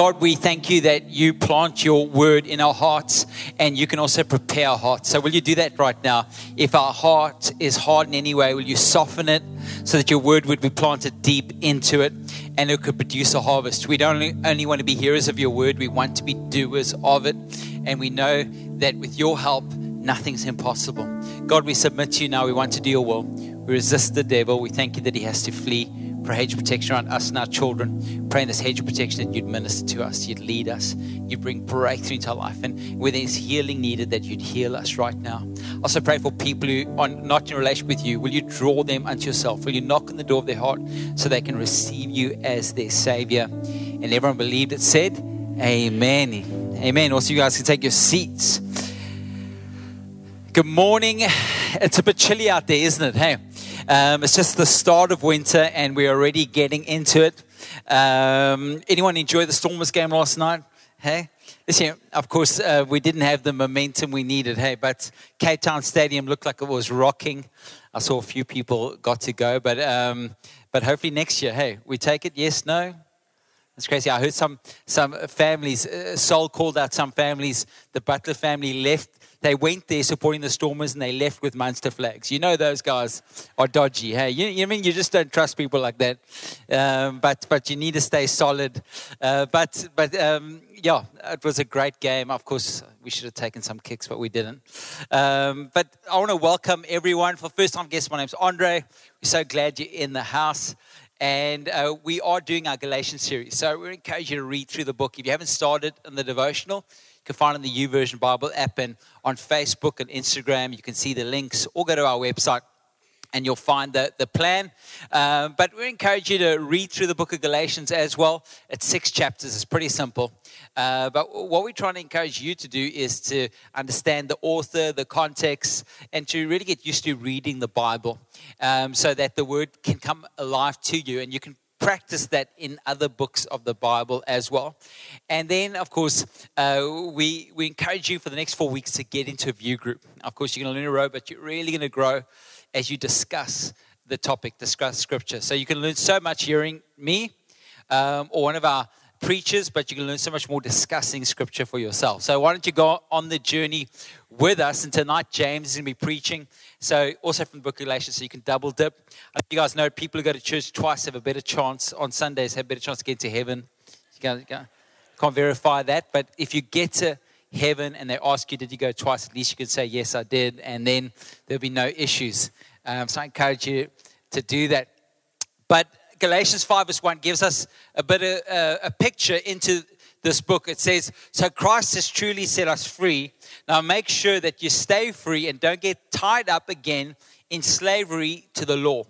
God, we thank you that you plant your word in our hearts and you can also prepare our hearts. So, will you do that right now? If our heart is hard in any way, will you soften it so that your word would be planted deep into it and it could produce a harvest? We don't only, only want to be hearers of your word, we want to be doers of it. And we know that with your help, nothing's impossible. God, we submit to you now. We want to do your will. We resist the devil. We thank you that he has to flee. Pray hedge of protection around us and our children. Pray in this hedge of protection that you'd minister to us, you'd lead us, you'd bring breakthrough into our life. And where there's healing needed, that you'd heal us right now. Also pray for people who are not in relation with you. Will you draw them unto yourself? Will you knock on the door of their heart so they can receive you as their Savior? And everyone believed it said, Amen. Amen. Also, you guys can take your seats. Good morning. It's a bit chilly out there, isn't it? Hey. Um, it's just the start of winter, and we're already getting into it. Um, anyone enjoy the Stormers game last night? Hey, this year, of course, uh, we didn't have the momentum we needed. Hey, but Cape Town Stadium looked like it was rocking. I saw a few people got to go, but um, but hopefully next year, hey, we take it. Yes, no. It's crazy. I heard some some families. Uh, called out some families. The Butler family left they went there supporting the Stormers and they left with Munster flags. You know those guys are dodgy. Hey, you, you mean you just don't trust people like that. Um, but but you need to stay solid. Uh, but but um, yeah, it was a great game. Of course, we should have taken some kicks, but we didn't. Um, but I want to welcome everyone. For first time guests, my name's Andre. We're so glad you're in the house and uh, we are doing our Galatians series. So we encourage you to read through the book. If you haven't started in the devotional, you can find it in the YouVersion Bible app and on Facebook and Instagram. You can see the links or go to our website and you'll find the, the plan. Um, but we encourage you to read through the book of Galatians as well. It's six chapters, it's pretty simple. Uh, but what we're trying to encourage you to do is to understand the author, the context, and to really get used to reading the Bible um, so that the word can come alive to you and you can practice that in other books of the Bible as well. And then, of course, uh, we, we encourage you for the next four weeks to get into a view group. Of course, you're going to learn a row, but you're really going to grow as you discuss the topic, discuss scripture. So you can learn so much hearing me um, or one of our preachers, but you can learn so much more discussing scripture for yourself. So why don't you go on the journey with us? And tonight, James is going to be preaching. So also from the book of Galatians, so you can double dip. I you guys know people who go to church twice have a better chance on Sundays, have a better chance to get to heaven. You can't verify that, but if you get to heaven and they ask you, did you go twice? At least you can say, yes, I did. And then there'll be no issues. Um, so I encourage you to do that. But Galatians 5 verse 1 gives us a bit of uh, a picture into this book. It says, So Christ has truly set us free. Now make sure that you stay free and don't get tied up again in slavery to the law.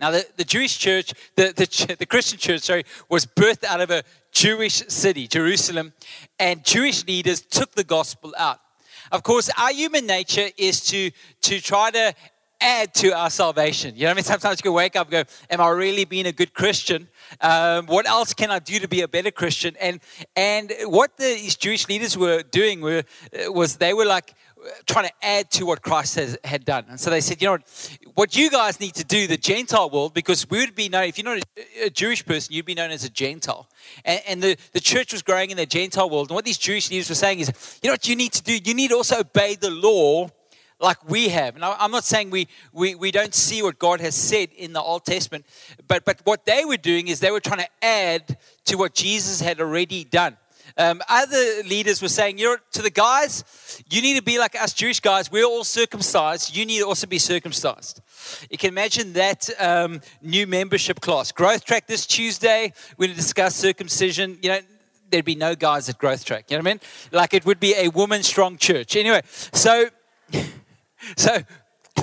Now, the, the Jewish church, the, the, the Christian church, sorry, was birthed out of a Jewish city, Jerusalem, and Jewish leaders took the gospel out. Of course, our human nature is to, to try to add to our salvation. You know what I mean? Sometimes you can wake up and go, Am I really being a good Christian? Um, what else can I do to be a better Christian? And, and what the, these Jewish leaders were doing were, was they were like, trying to add to what Christ has, had done. And so they said, you know what, what you guys need to do, the Gentile world, because we would be known, if you're not a, a Jewish person, you'd be known as a Gentile. And, and, the, the church was growing in the Gentile world. And what these Jewish leaders were saying is, you know what you need to do? You need to also obey the law like we have. Now, I'm not saying we, we, we don't see what God has said in the Old Testament, but, but what they were doing is they were trying to add to what Jesus had already done. Um, other leaders were saying, you know, to the guys, you need to be like us Jewish guys. We're all circumcised. You need to also be circumcised. You can imagine that um, new membership class. Growth Track this Tuesday, we're going to discuss circumcision. You know, there'd be no guys at Growth Track. You know what I mean? Like it would be a woman strong church. Anyway, so so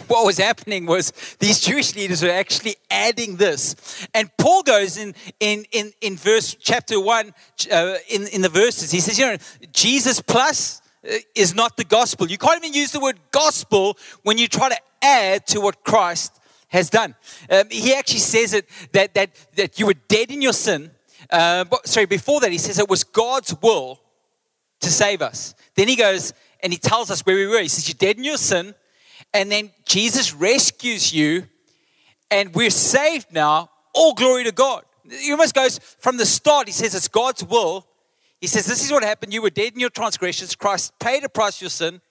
what was happening was these Jewish leaders were actually adding this. And Paul goes in, in, in, in verse chapter 1, uh, in, in the verses, he says, you know, Jesus plus uh, is not the gospel. You can't even use the word gospel when you try to add to what Christ has done. Um, he actually says it that, that, that you were dead in your sin. Uh, but, sorry, before that, he says it was God's will to save us. Then he goes and he tells us where we were. He says, You're dead in your sin and then Jesus rescues you, and we're saved now. All glory to God. He almost goes from the start, he says it's God's will. He says, This is what happened. You were dead in your transgressions. Christ paid a price for your sin.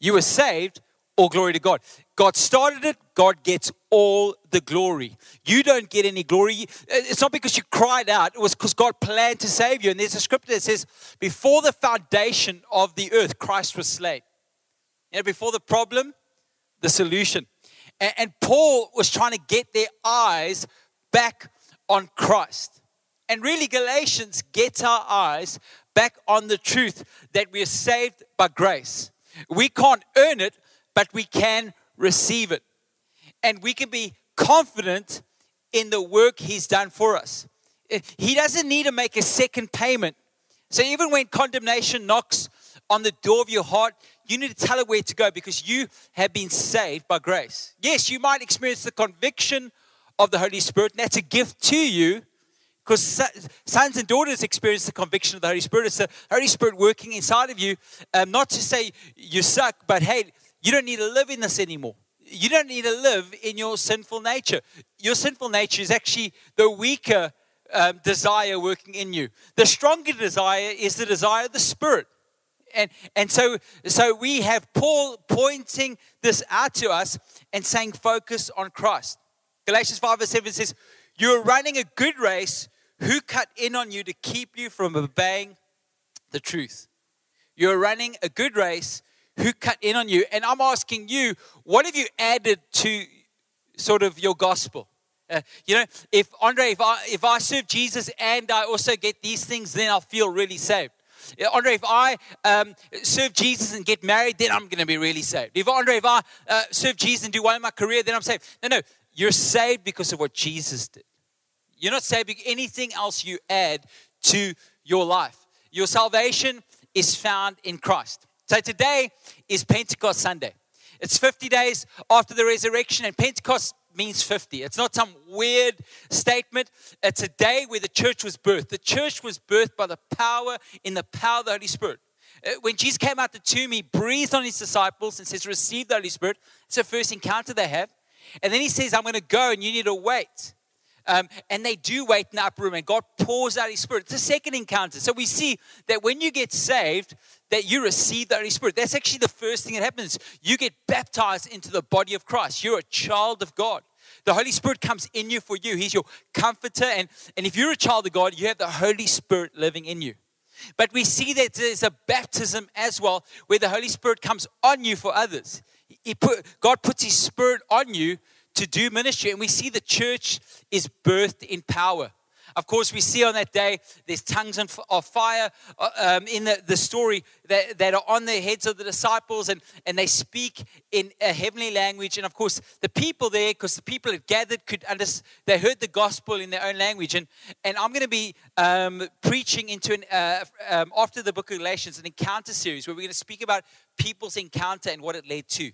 You were saved. All glory to God. God started it. God gets all the glory. You don't get any glory. It's not because you cried out. It was because God planned to save you. And there's a scripture that says, Before the foundation of the earth, Christ was slain. You know, before the problem, the solution. And, and Paul was trying to get their eyes back on Christ. And really, Galatians gets our eyes back on the truth that we are saved by grace. We can't earn it, but we can receive it. And we can be confident in the work He's done for us. Eh, he doesn't need to make a second payment. So even when condemnation knocks on the door of your heart, you need to tell her where to go because you have been saved by grace. Yes, you might experience the conviction of the Holy Spirit, and that's a gift to you because sons and daughters experience the conviction of the Holy Spirit. It's the Holy Spirit working inside of you, um, not to say you suck, but hey, you don't need to live in this anymore. You don't need to live in your sinful nature. Your sinful nature is actually the weaker um, desire working in you. The stronger desire is the desire of the Spirit. And, and so, so we have Paul pointing this out to us and saying, focus on Christ. Galatians 5 verse 7 says, You're running a good race. Who cut in on you to keep you from obeying the truth? You're running a good race. Who cut in on you? And I'm asking you, what have you added to sort of your gospel? Uh, you know, if Andre, if I if I serve Jesus and I also get these things, then I'll feel really saved. Andre, if I um, serve Jesus and get married, then I'm going to be really saved. If Andre, if I uh, serve Jesus and do well in my career, then I'm saved. No, no, you're saved because of what Jesus did. You're not saved because anything else you add to your life. Your salvation is found in Christ. So today is Pentecost Sunday. It's 50 days after the resurrection, and Pentecost means 50. It's not some weird statement. It's a day where the church was birthed. The church was birthed by the power, in the power of the Holy Spirit. Uh, when Jesus came out the tomb, he breathed on his disciples and says, Receive the Holy Spirit. It's the first encounter they have. And then he says, I'm going to go and you need to wait. Um, and they do wait in the upper room, and God pours out His Spirit. It's a second encounter. So we see that when you get saved, that you receive the Holy Spirit. That's actually the first thing that happens. You get baptized into the body of Christ. You're a child of God. The Holy Spirit comes in you for you. He's your comforter. And, and if you're a child of God, you have the Holy Spirit living in you. But we see that there's a baptism as well where the Holy Spirit comes on you for others. He put, God puts His Spirit on you to do ministry. And we see the church is birthed in power. Of course, we see on that day there's tongues of fire uh, um, in the, the story that, that are on the heads of the disciples, and, and they speak in a heavenly language. And of course, the people there, because the people had gathered, could understand, they heard the gospel in their own language. And, and I'm going to be um, preaching into an, uh, um, after the book of Galatians, an encounter series where we're going to speak about people's encounter and what it led to.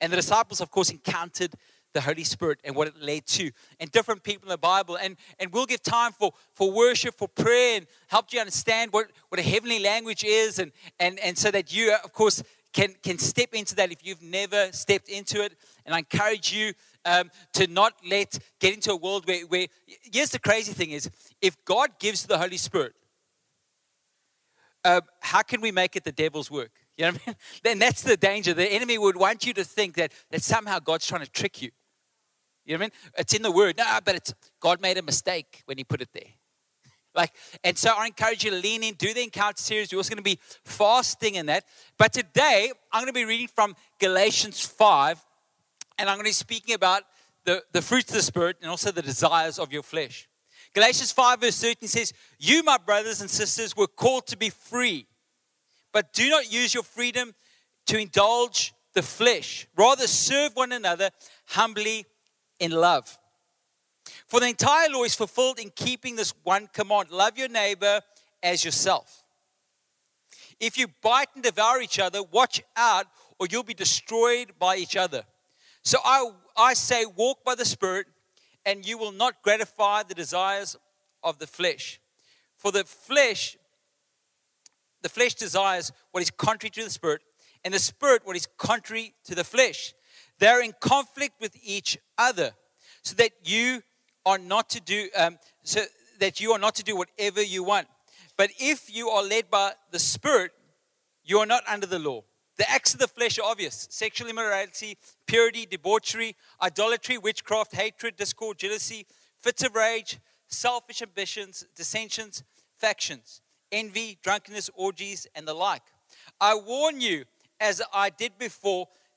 And the disciples, of course, encountered the Holy Spirit and what it led to, and different people in the Bible. And, and we'll give time for, for worship, for prayer, and help you understand what, what a heavenly language is, and, and, and so that you, of course, can, can step into that if you've never stepped into it. And I encourage you um, to not let get into a world where, where, here's the crazy thing is, if God gives the Holy Spirit, uh, how can we make it the devil's work? You know what I mean? Then that's the danger. The enemy would want you to think that, that somehow God's trying to trick you. You know what I mean? It's in the word. No, but it's God made a mistake when he put it there. Like, and so I encourage you to lean in, do the encounter series. We're also going to be fasting in that. But today, I'm going to be reading from Galatians 5, and I'm going to be speaking about the, the fruits of the Spirit and also the desires of your flesh. Galatians 5, verse 13 says, You, my brothers and sisters, were called to be free, but do not use your freedom to indulge the flesh. Rather, serve one another humbly in love. For the entire law is fulfilled in keeping this one command love your neighbor as yourself. If you bite and devour each other, watch out, or you'll be destroyed by each other. So I, I say, walk by the Spirit, and you will not gratify the desires of the flesh. For the flesh, the flesh desires what is contrary to the Spirit, and the Spirit what is contrary to the flesh. They're in conflict with each other, so that you are not to do um, so that you are not to do whatever you want. But if you are led by the Spirit, you are not under the law. The acts of the flesh are obvious sexual immorality, purity, debauchery, idolatry, witchcraft, hatred, discord, jealousy, fits of rage, selfish ambitions, dissensions, factions, envy, drunkenness, orgies, and the like. I warn you, as I did before,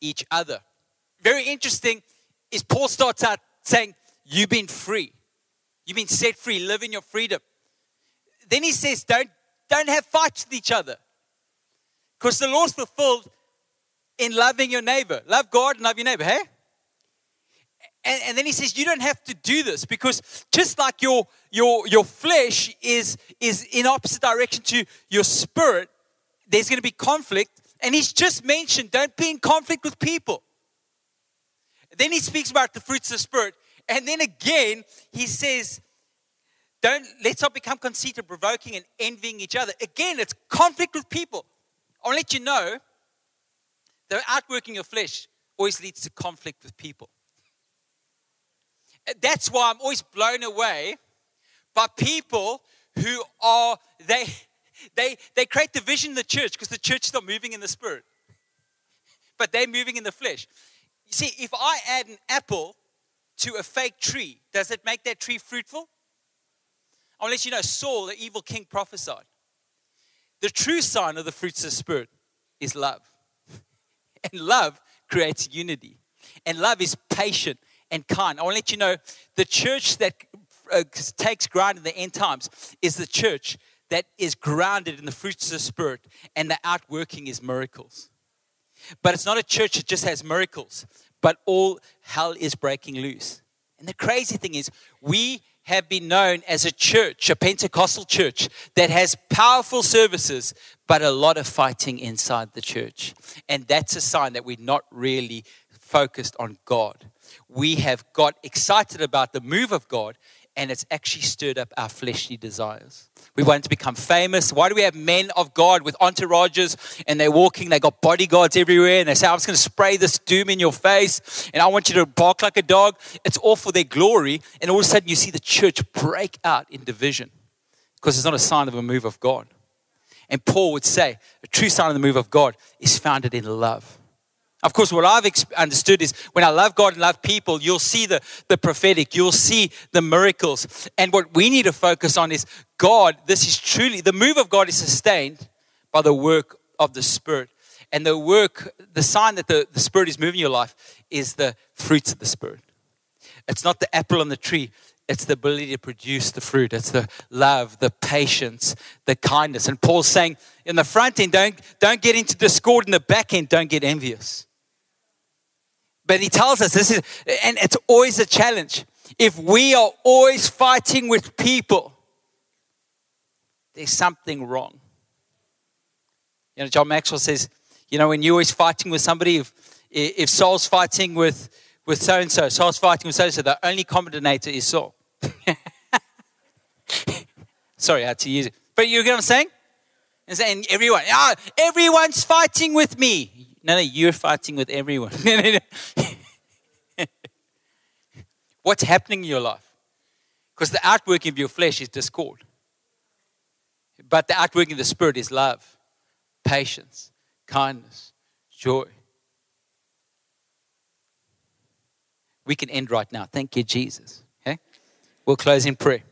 each other. Very interesting is Paul starts out saying, You've been free. You've been set free. Live in your freedom. Then he says, Don't, don't have fights with each other. Because the law's fulfilled in loving your neighbor. Love God and love your neighbor, hey? And, and, then he says, you don't have to do this because just like your, your, your flesh is, is in opposite direction to your spirit, there's going to be conflict. And he's just mentioned, don't be in conflict with people. Then he speaks about the fruits of the spirit. And then again, he says, don't let's not become conceited, provoking, and envying each other. Again, it's conflict with people. I'll let you know the outworking of flesh always leads to conflict with people. That's why I'm always blown away by people who are they they they create division in the church because the church is not moving in the spirit. But they're moving in the flesh. You see, if I add an apple to a fake tree, does it make that tree fruitful? I'll let you know Saul, the evil king, prophesied. The true sign of the fruits of the Spirit is love. And love creates unity. And love is patient and kind. I want to let you know the church that uh, takes ground in the end times is the church that is grounded in the fruits of the Spirit and the outworking is miracles. But it's not a church that just has miracles, but all hell is breaking loose. And the crazy thing is, we have been known as a church, a Pentecostal church, that has powerful services, but a lot of fighting inside the church. And that's a sign that we're not really focused on God. We have got excited about the move of God, and it's actually stirred up our fleshly desires. We want to become famous. Why do we have men of God with entourages and they're walking, they got bodyguards everywhere, and they say, I'm just going to spray this doom in your face, and I want you to bark like a dog? It's all for their glory. And all of a sudden, you see the church break out in division because it's not a sign of a move of God. And Paul would say, a true sign of the move of God is founded in love. Of course, what I've understood is when I love God and love people, you'll see the, the prophetic, you'll see the miracles. And what we need to focus on is God, this is truly, the move of God is sustained by the work of the Spirit. And the work, the sign that the, the Spirit is moving your life is the fruits of the Spirit. It's not the apple on the tree, it's the ability to produce the fruit. It's the love, the patience, the kindness. And Paul's saying in the front end, don't, don't get into discord. In the back end, don't get envious. But he tells us this is, and it's always a challenge. If we are always fighting with people, there's something wrong. You know, John Maxwell says, you know, when you're always fighting with somebody, if, if Saul's fighting with, with so and so, Saul's fighting with so and so, the only common denominator is Saul. Sorry, I had to use it. But you get what I'm saying? And saying everyone, ah, everyone's fighting with me. No, no, you're fighting with everyone. What's happening in your life? Because the outworking of your flesh is discord. But the outworking of the spirit is love, patience, kindness, joy. We can end right now. Thank you, Jesus. Okay? We'll close in prayer.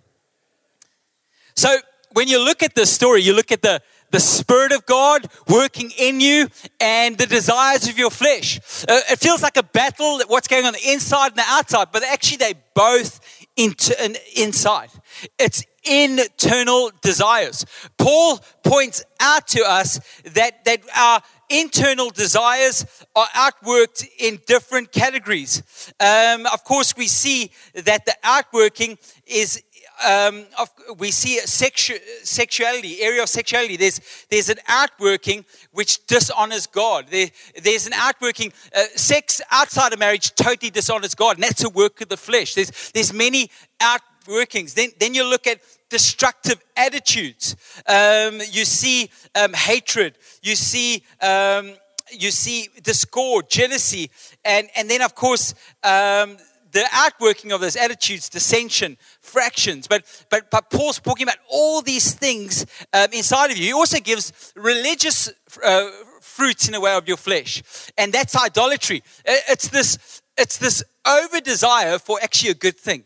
So, when you look at this story, you look at the, the Spirit of God working in you and the desires of your flesh. Uh, it feels like a battle, what's going on the inside and the outside, but actually they both into, inside. It's internal desires. Paul points out to us that, that our internal desires are outworked in different categories. Um, of course, we see that the outworking is um, of, we see sexu- sexuality, area of sexuality. There's, there's an outworking which dishonors God. There, there's an outworking, uh, sex outside of marriage totally dishonors God, and that's a work of the flesh. There's, there's many outworkings. Then, then you look at destructive attitudes. Um, you see um, hatred. You see um, you see discord, jealousy, and and then of course um, the outworking of those attitudes, dissension, fractions. But, but, but Paul's talking about all these things um, inside of you. He also gives religious uh, fruits in a way of your flesh. And that's idolatry. It's this, it's this over desire for actually a good thing.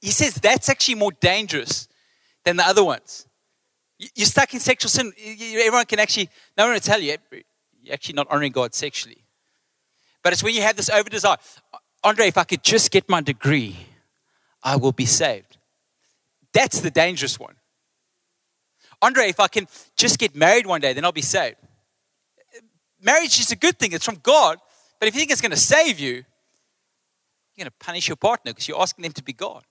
He says that's actually more dangerous than the other ones. You're stuck in sexual sin. Everyone can actually, no one will tell you, you're actually not honoring God sexually. But it's when you have this over desire. Andre, if I could just get my degree, I will be saved. That's the dangerous one. Andre, if I can just get married one day, then I'll be saved. Marriage is a good thing, it's from God. But if you think it's going to save you, you're going to punish your partner because you're asking them to be God.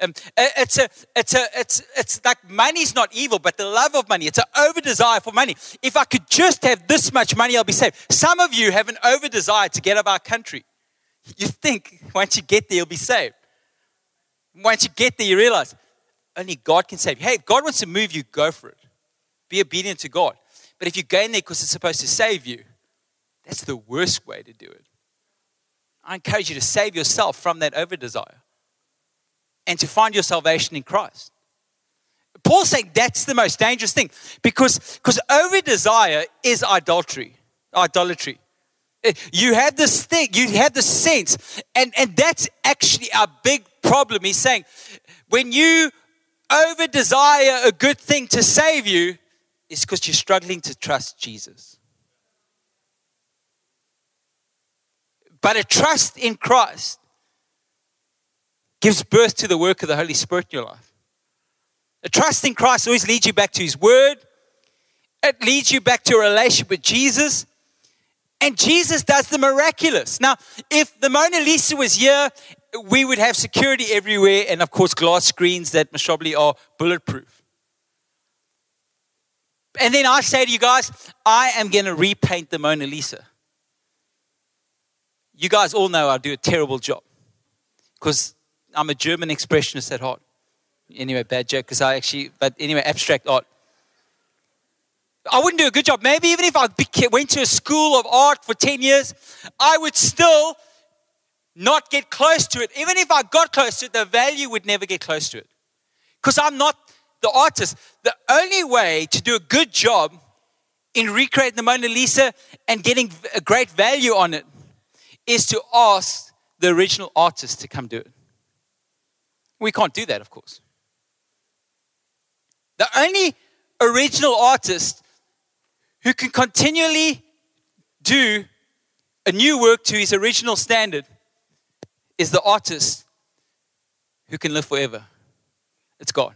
Um, it's a, it's a, it's, it's like money's not evil, but the love of money. It's an over desire for money. If I could just have this much money, I'll be saved. Some of you have an over desire to get out of our country. You think once you get there, you'll be saved. Once you get there, you realize only God can save you. Hey, if God wants to move you, go for it. Be obedient to God. But if you go in there because it's supposed to save you, that's the worst way to do it. I encourage you to save yourself from that over desire and to find your salvation in Christ. Paul's saying that's the most dangerous thing because because over desire is idolatry. Idolatry. Eh, you have this thing, you have the sense, and, and that's actually a big problem. He's saying when you over desire a good thing to save you, it's because you're struggling to trust Jesus. But a trust in Christ gives birth to the work of the Holy Spirit in your life. A trust in Christ always leads you back to His Word, it leads you back to a relationship with Jesus. And Jesus does the miraculous. Now, if the Mona Lisa was here, we would have security everywhere and, of course, glass screens that most probably are bulletproof. And then I say to you guys, I am going to repaint the Mona Lisa. You guys all know I do a terrible job because I'm a German expressionist at heart. Anyway, bad joke because I actually, but anyway, abstract art. I wouldn't do a good job. Maybe even if I went to a school of art for 10 years, I would still not get close to it. Even if I got close to it, the value would never get close to it. Because I'm not the artist. The only way to do a good job in recreating the Mona Lisa and getting a great value on it is to ask the original artist to come do it. We can't do that, of course. The only original artist who can continually do a new work to his original standard is the artist who can live forever. It's God.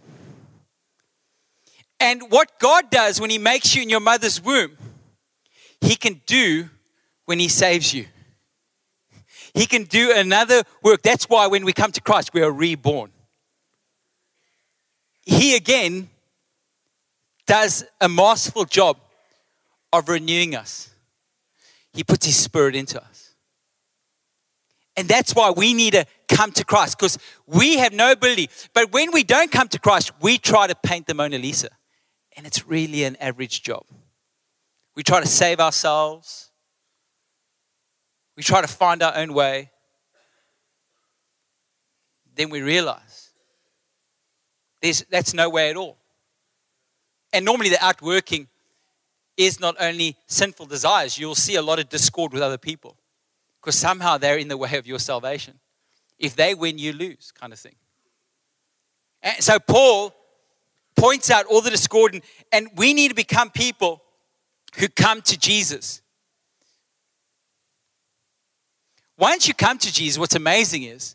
And what God does when He makes you in your mother's womb, He can do when He saves you. He can do another work. That's why when we come to Christ, we are reborn. He again does a masterful job of renewing us. He puts His Spirit into us. And that's why we need to come to Christ because we have no ability. But when we don't come to Christ, we try to paint the Mona Lisa. And it's really an average job. We try to save ourselves, we try to find our own way. Then we realize there's, that's no way at all. And normally the outworking is not only sinful desires, you'll see a lot of discord with other people because somehow they're in the way of your salvation. If they win, you lose, kind of thing. And so Paul points out all the discord, and, and we need to become people who come to Jesus. Once you come to Jesus, what's amazing is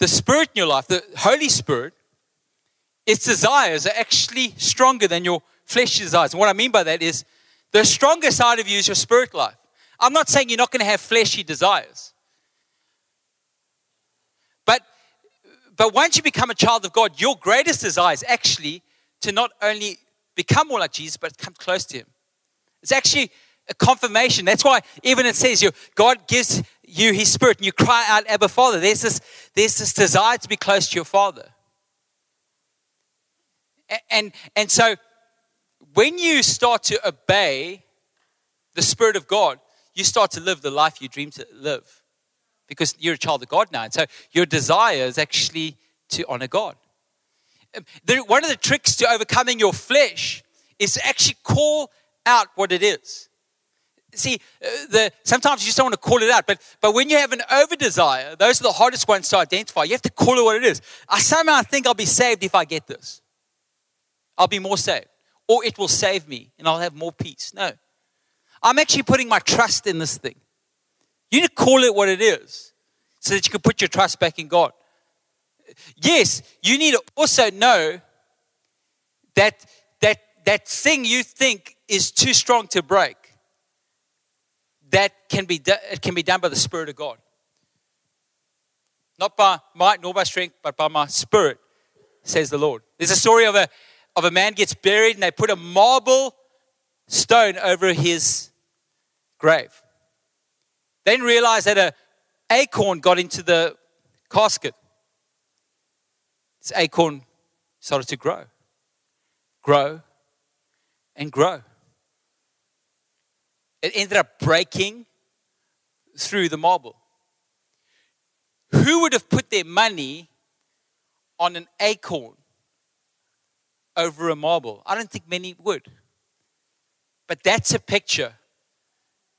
the Spirit in your life, the Holy Spirit, its desires are actually stronger than your flesh desires. And what I mean by that is the stronger side of you is your spirit life. I'm not saying you're not going to have fleshy desires. But, but once you become a child of God, your greatest desire is actually to not only become more like Jesus, but come close to Him. It's actually a confirmation. That's why even it says you God gives you His Spirit, and you cry out, "Abba, Father." There's this there's this desire to be close to your Father. And and, so when you start to obey the Spirit of God, you start to live the life you dream to live because you're a child of God now. And so your desire is actually to honor God. Um, one of the tricks to overcoming your flesh is to actually call out what it is. See, uh, the, sometimes you just don't want to call it out, but, but when you have an over desire, those are the hardest ones to identify. You have to call it what it is. I somehow think I'll be saved if I get this. I'll be more saved. Or it will save me and I'll have more peace. No. I'm actually putting my trust in this thing. You need to call it what it is so that you can put your trust back in God. Yes, you need to also know that that that thing you think is too strong to break. That can be it can be done by the Spirit of God. Not by might nor by strength, but by my spirit, says the Lord. There's a story of a of a man gets buried and they put a marble stone over his grave. Then realized that a acorn got into the casket. This acorn started to grow, grow, and grow. It ended up breaking through the marble. Who would have put their money on an acorn over a marble? I don't think many would. But that's a picture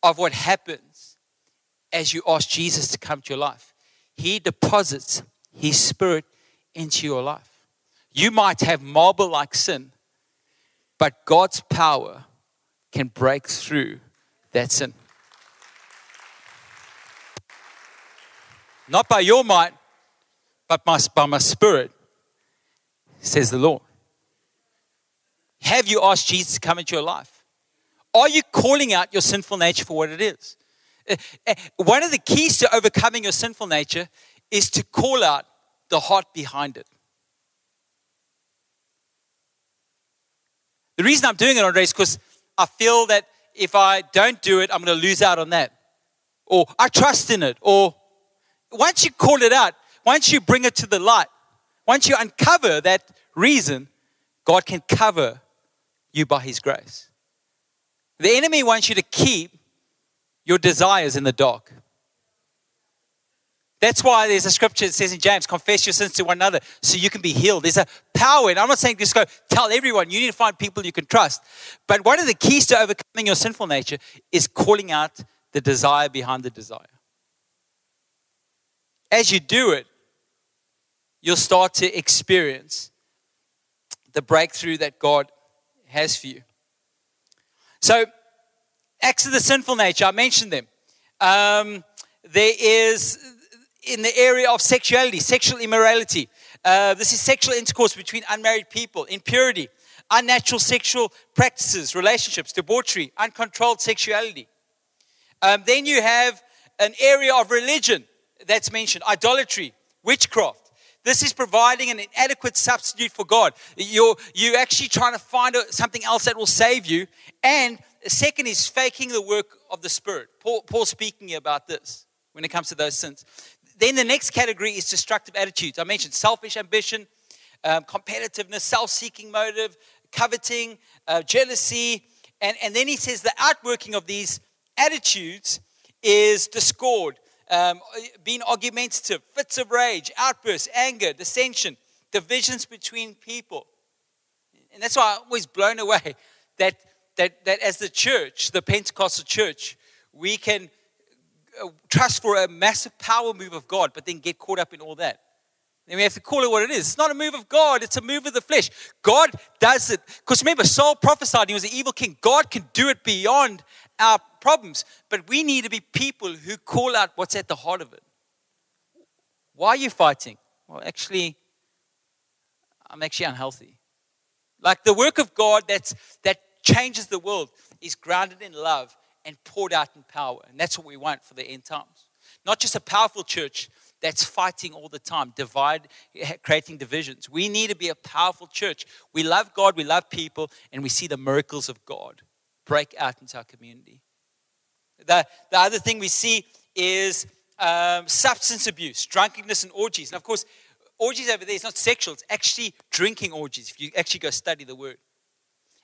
of what happens as you ask Jesus to come to your life. He deposits His Spirit into your life. You might have marble like sin, but God's power can break through that sin. Not by your might, but by my spirit, says the Lord. Have you asked Jesus to come into your life? Are you calling out your sinful nature for what it is? Uh, uh, one of the keys to overcoming your sinful nature is to call out the heart behind it. The reason I'm doing it, Andre, is because I feel that if I don't do it, I'm going to lose out on that. Or I trust in it. Or once you call it out, once you bring it to the light, once you uncover that reason, God can cover you by His grace. The enemy wants you to keep your desires in the dark. That's why there's a scripture that says in James, confess your sins to one another so you can be healed. There's a power, and I'm not saying just go tell everyone. You need to find people you can trust. But one of the keys to overcoming your sinful nature is calling out the desire behind the desire. As you do it, you'll start to experience the breakthrough that God has for you. So, acts of the sinful nature, I mentioned them. Um, there is in the area of sexuality, sexual immorality. Uh, this is sexual intercourse between unmarried people, impurity, unnatural sexual practices, relationships, debauchery, uncontrolled sexuality. Um, then you have an area of religion that's mentioned idolatry, witchcraft. This is providing an inadequate substitute for God. You're, you're actually trying to find something else that will save you. And second is faking the work of the Spirit. Paul, Paul speaking about this when it comes to those sins. Then the next category is destructive attitudes. I mentioned selfish ambition, um, competitiveness, self seeking motive, coveting, uh, jealousy. And, and then he says the outworking of these attitudes is discord, um, being argumentative, fits of rage, outbursts, anger, dissension, divisions between people. And that's why I'm always blown away that, that, that as the church, the Pentecostal church, we can Uh, trust for a massive power move of God, but then get caught up in all that. Then we have to call it what it is. It's not a move of God, it's a move of the flesh. God does it. Because remember, Saul prophesied he was an evil king. God can do it beyond our problems, but we need to be people who call out what's at the heart of it. Why are you fighting? Well, actually, I'm actually unhealthy. Like the work of God that's, that changes the world is grounded in love and poured out in power. And that's what we want for the end times. Not just a powerful church, that's fighting all the time, divide, creating divisions. We need to be a powerful church. We love God, we love people, and we see the miracles of God break out into our community. The, the other thing we see is um, substance abuse, drunkenness, and orgies. And of course, orgies over there is not sexual, it's actually drinking orgies, if you actually go study the word.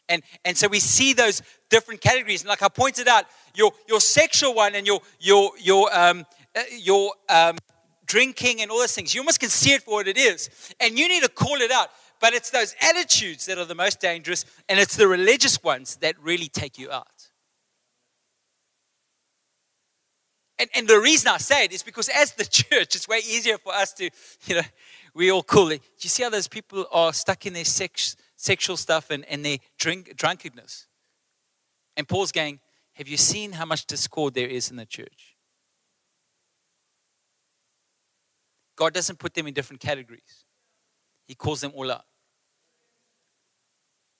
And, and so we see those different categories. And like I pointed out, your, your sexual one and your, your, your, um, uh, your um, drinking and all those things, you almost can see it for what it is. And you need to call it out. But it's those attitudes that are the most dangerous, and it's the religious ones that really take you out. And, and the reason I say it is because as the church, it's way easier for us to, you know, we all cool. Do you see how those people are stuck in their sex, sexual stuff and, and their drink, drunkenness? And Paul's going, Have you seen how much discord there is in the church? God doesn't put them in different categories, He calls them all out.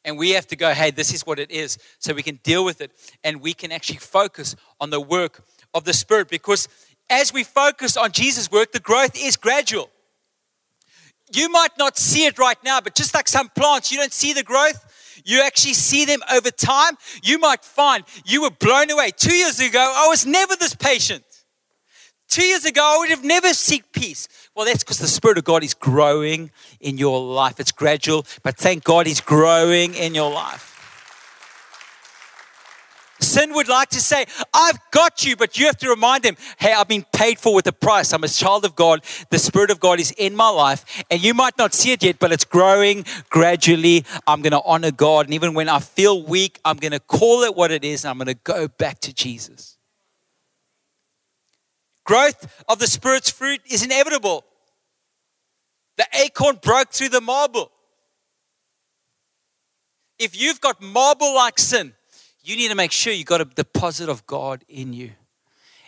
And we have to go, hey, this is what it is, so we can deal with it and we can actually focus on the work of the Spirit because as we focus on Jesus' work, the growth is gradual. You might not see it right now, but just like some plants, you don't see the growth. You actually see them over time. You might find you were blown away. Two years ago, I was never this patient. Two years ago, I would have never seek peace. Well, that's because the Spirit of God is growing in your life. It's gradual, but thank God He's growing in your life. Sin would like to say, I've got you, but you have to remind them, hey, I've been paid for with a price. I'm a child of God. The Spirit of God is in my life. And you might not see it yet, but it's growing gradually. I'm going to honor God. And even when I feel weak, I'm going to call it what it is and I'm going to go back to Jesus. Growth of the Spirit's fruit is inevitable. The acorn broke through the marble. If you've got marble like sin, you need to make sure you've got a deposit of God in you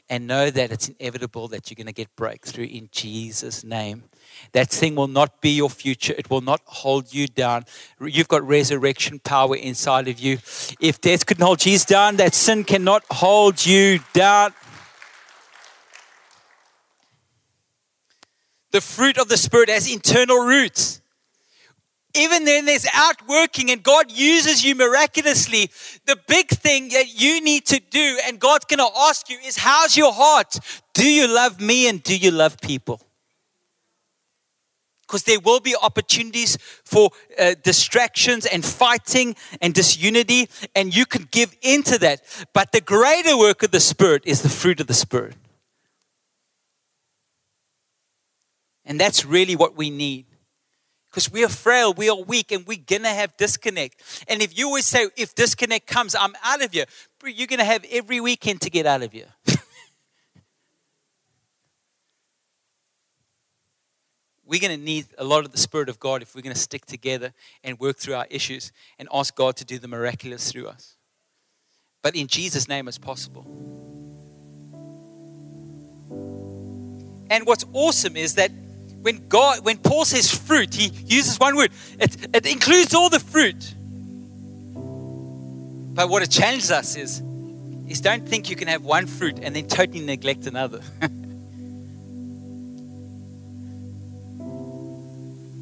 and know that it's inevitable that you're going to get breakthrough in Jesus' name. That thing will not be your future. It will not hold you down. You've got resurrection power inside of you. If death couldn't hold Jesus down, that sin cannot hold you down. The fruit of the Spirit has internal roots. Even then, there's outworking, and God uses you miraculously. The big thing that you need to do, and God's going to ask you, is how's your heart? Do you love me and do you love people? Because there will be opportunities for uh, distractions and fighting and disunity, and you can give into that. But the greater work of the Spirit is the fruit of the Spirit. And that's really what we need. Because we are frail, we are weak, and we're to have disconnect. And if you always say, if disconnect comes, I'm out of here, you're to have every weekend to get out of here. we're to need a lot of the Spirit of God if we're to stick together and work through our issues and ask God to do the miraculous through us. But in Jesus' name, it's possible. And what's awesome is that when God, when Paul says fruit, he uses one word. It, it includes all the fruit. But what it challenges us is, is don't think you can have one fruit and then totally neglect another.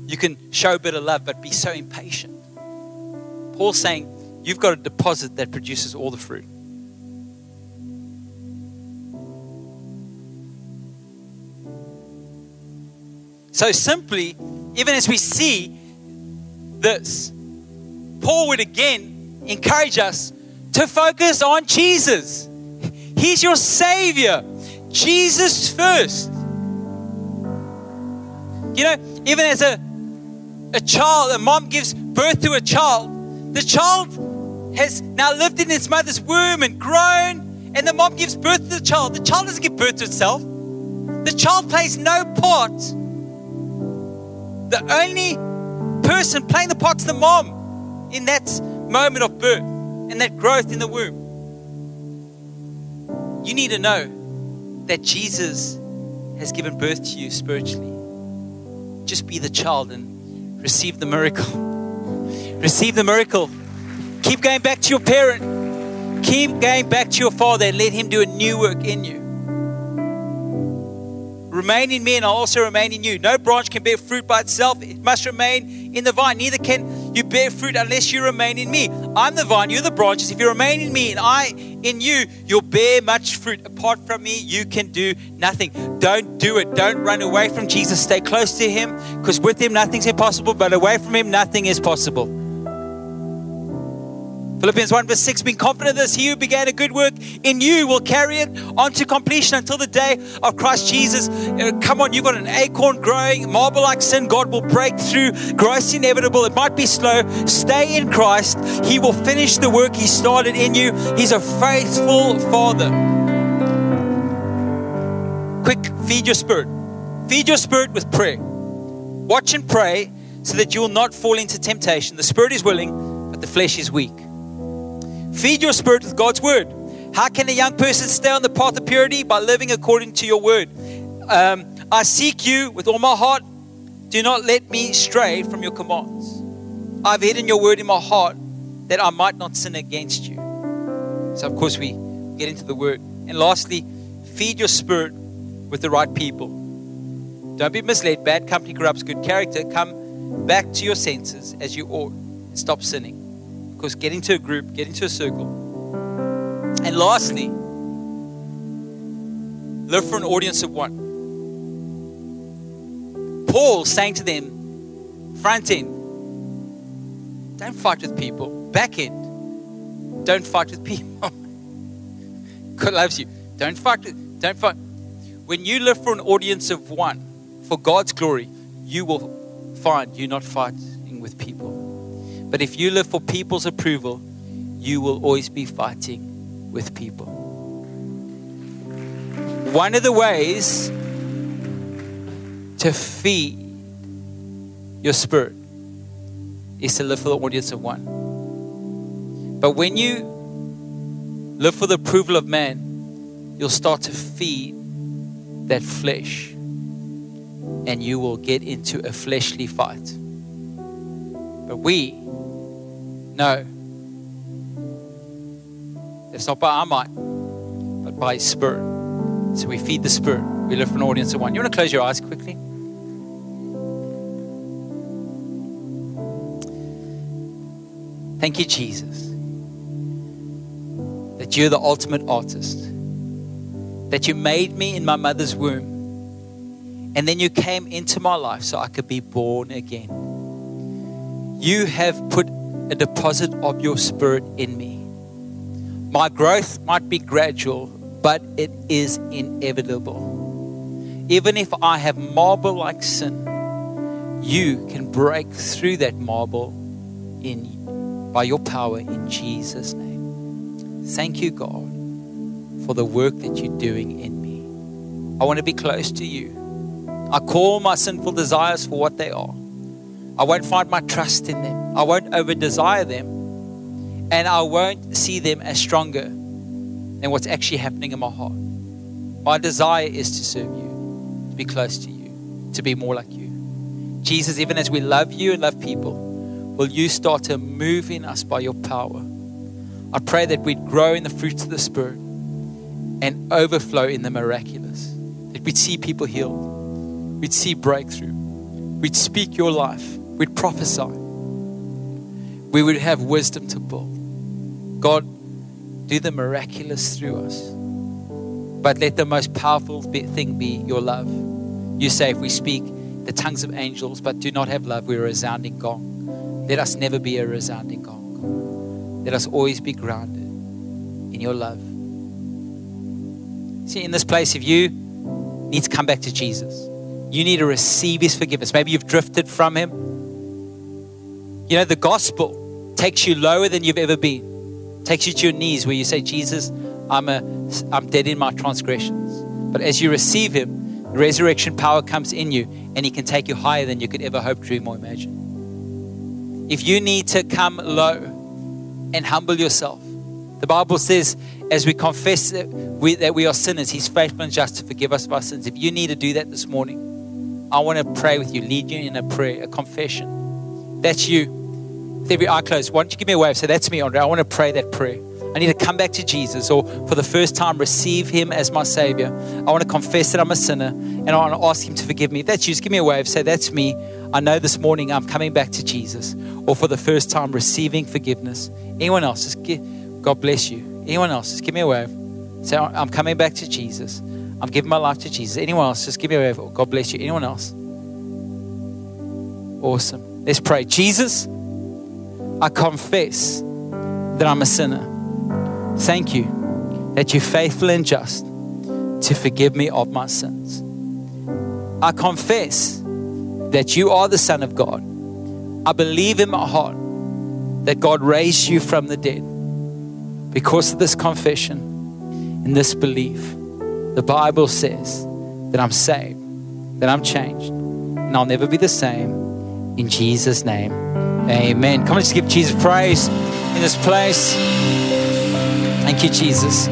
you can show a bit of love, but be so impatient. Paul's saying you've got a deposit that produces all the fruit. So simply, even as we see this, Paul would again encourage us to focus on Jesus. He's your Savior. Jesus first. You know, even as a, a child, a mom gives birth to a child, the child has now lived in its mother's womb and grown, and the mom gives birth to the child. The child doesn't give birth to itself, the child plays no part the only person playing the part is the mom in that moment of birth and that growth in the womb. You need to know that Jesus has given birth to you spiritually. Just be the child and receive the miracle. receive the miracle. Keep going back to your parent. Keep going back to your father and let him do a new work in you. Remain in me, and I'll also remain in you. No branch can bear fruit by itself, it must remain in the vine. Neither can you bear fruit unless you remain in me. I'm the vine, you're the branches. If you remain in me and I in you, you'll bear much fruit. Apart from me, you can do nothing. Don't do it. Don't run away from Jesus. Stay close to him because with him, nothing's impossible, but away from him, nothing is possible. Philippians 1 verse 6, being confident this, he who began a good work in you will carry it on to completion until the day of Christ Jesus. Uh, come on, you've got an acorn growing, marble like sin, God will break through. Growth's inevitable, it might be slow. Stay in Christ, he will finish the work he started in you. He's a faithful Father. Quick, feed your spirit. Feed your spirit with prayer. Watch and pray so that you will not fall into temptation. The spirit is willing, but the flesh is weak. Feed your spirit with God's word. How can a young person stay on the path of purity? By living according to your word. Um, I seek you with all my heart. Do not let me stray from your commands. I've hidden your word in my heart that I might not sin against you. So, of course, we get into the word. And lastly, feed your spirit with the right people. Don't be misled. Bad company corrupts good character. Come back to your senses as you ought and stop sinning. Because get into a group, get into a circle. And lastly, live for an audience of one. Paul saying to them, front end, don't fight with people. Back end, don't fight with people. God loves you. Don't fight with, don't fight. When you live for an audience of one, for God's glory, you will find you're not fighting with people. But if you live for people's approval, you will always be fighting with people. One of the ways to feed your spirit is to live for the audience of one. But when you live for the approval of man, you'll start to feed that flesh and you will get into a fleshly fight. But we no. It's not by our might, but by His Spirit. So we feed the Spirit. We live for an audience of one. You want to close your eyes quickly? Thank you, Jesus, that you're the ultimate artist, that you made me in my mother's womb, and then you came into my life so I could be born again. You have put a deposit of your spirit in me. My growth might be gradual, but it is inevitable. Even if I have marble like sin, you can break through that marble in by your power in Jesus' name. Thank you, God, for the work that you're doing in me. I want to be close to you. I call my sinful desires for what they are. I won't find my trust in them. I won't over desire them. And I won't see them as stronger than what's actually happening in my heart. My desire is to serve you, to be close to you, to be more like you. Jesus, even as we love you and love people, will you start to move in us by your power? I pray that we'd grow in the fruits of the Spirit and overflow in the miraculous. That we'd see people healed, we'd see breakthrough, we'd speak your life We'd prophesy. We would have wisdom to build. God, do the miraculous through us. But let the most powerful thing be your love. You say, if we speak the tongues of angels but do not have love, we're a resounding gong. Let us never be a resounding gong. Let us always be grounded in your love. See, in this place, if you need to come back to Jesus, you need to receive his forgiveness. Maybe you've drifted from him. You know, the gospel takes you lower than you've ever been, takes you to your knees where you say, Jesus, I'm, a, I'm dead in my transgressions. But as you receive Him, resurrection power comes in you and He can take you higher than you could ever hope, dream, or imagine. If you need to come low and humble yourself, the Bible says, as we confess that we, that we are sinners, He's faithful and just to forgive us of our sins. If you need to do that this morning, I want to pray with you, lead you in a prayer, a confession. That's you. With every eye closed, why don't you give me a wave? Say, That's me, Andre. I want to pray that prayer. I need to come back to Jesus or for the first time receive Him as my Savior. I want to confess that I'm a sinner and I want to ask Him to forgive me. If that's you, just give me a wave. Say, That's me. I know this morning I'm coming back to Jesus or for the first time receiving forgiveness. Anyone else? Just give, God bless you. Anyone else? Just give me a wave. Say, I'm coming back to Jesus. I'm giving my life to Jesus. Anyone else? Just give me a wave. God bless you. Anyone else? Awesome. Let's pray. Jesus, I confess that I'm a sinner. Thank you that you're faithful and just to forgive me of my sins. I confess that you are the Son of God. I believe in my heart that God raised you from the dead. Because of this confession and this belief, the Bible says that I'm saved, that I'm changed, and I'll never be the same. In Jesus' name, amen. Come on, just give Jesus praise in this place. Thank you, Jesus.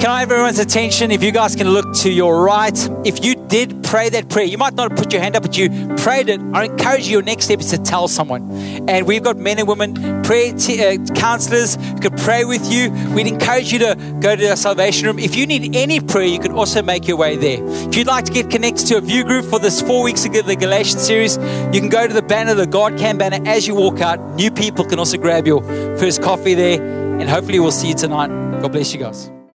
Can I have everyone's attention? If you guys can look to your right, if you did pray that prayer, you might not put your hand up, but you prayed it. I encourage you, your next step is to tell someone. And we've got men and women prayer t- uh, counselors who could pray with you. We'd encourage you to go to the salvation room. If you need any prayer, you can also make your way there. If you'd like to get connected to a view group for this four weeks of the Galatians series, you can go to the banner, the God Can banner, as you walk out. New people can also grab your first coffee there. And hopefully, we'll see you tonight. God bless you guys.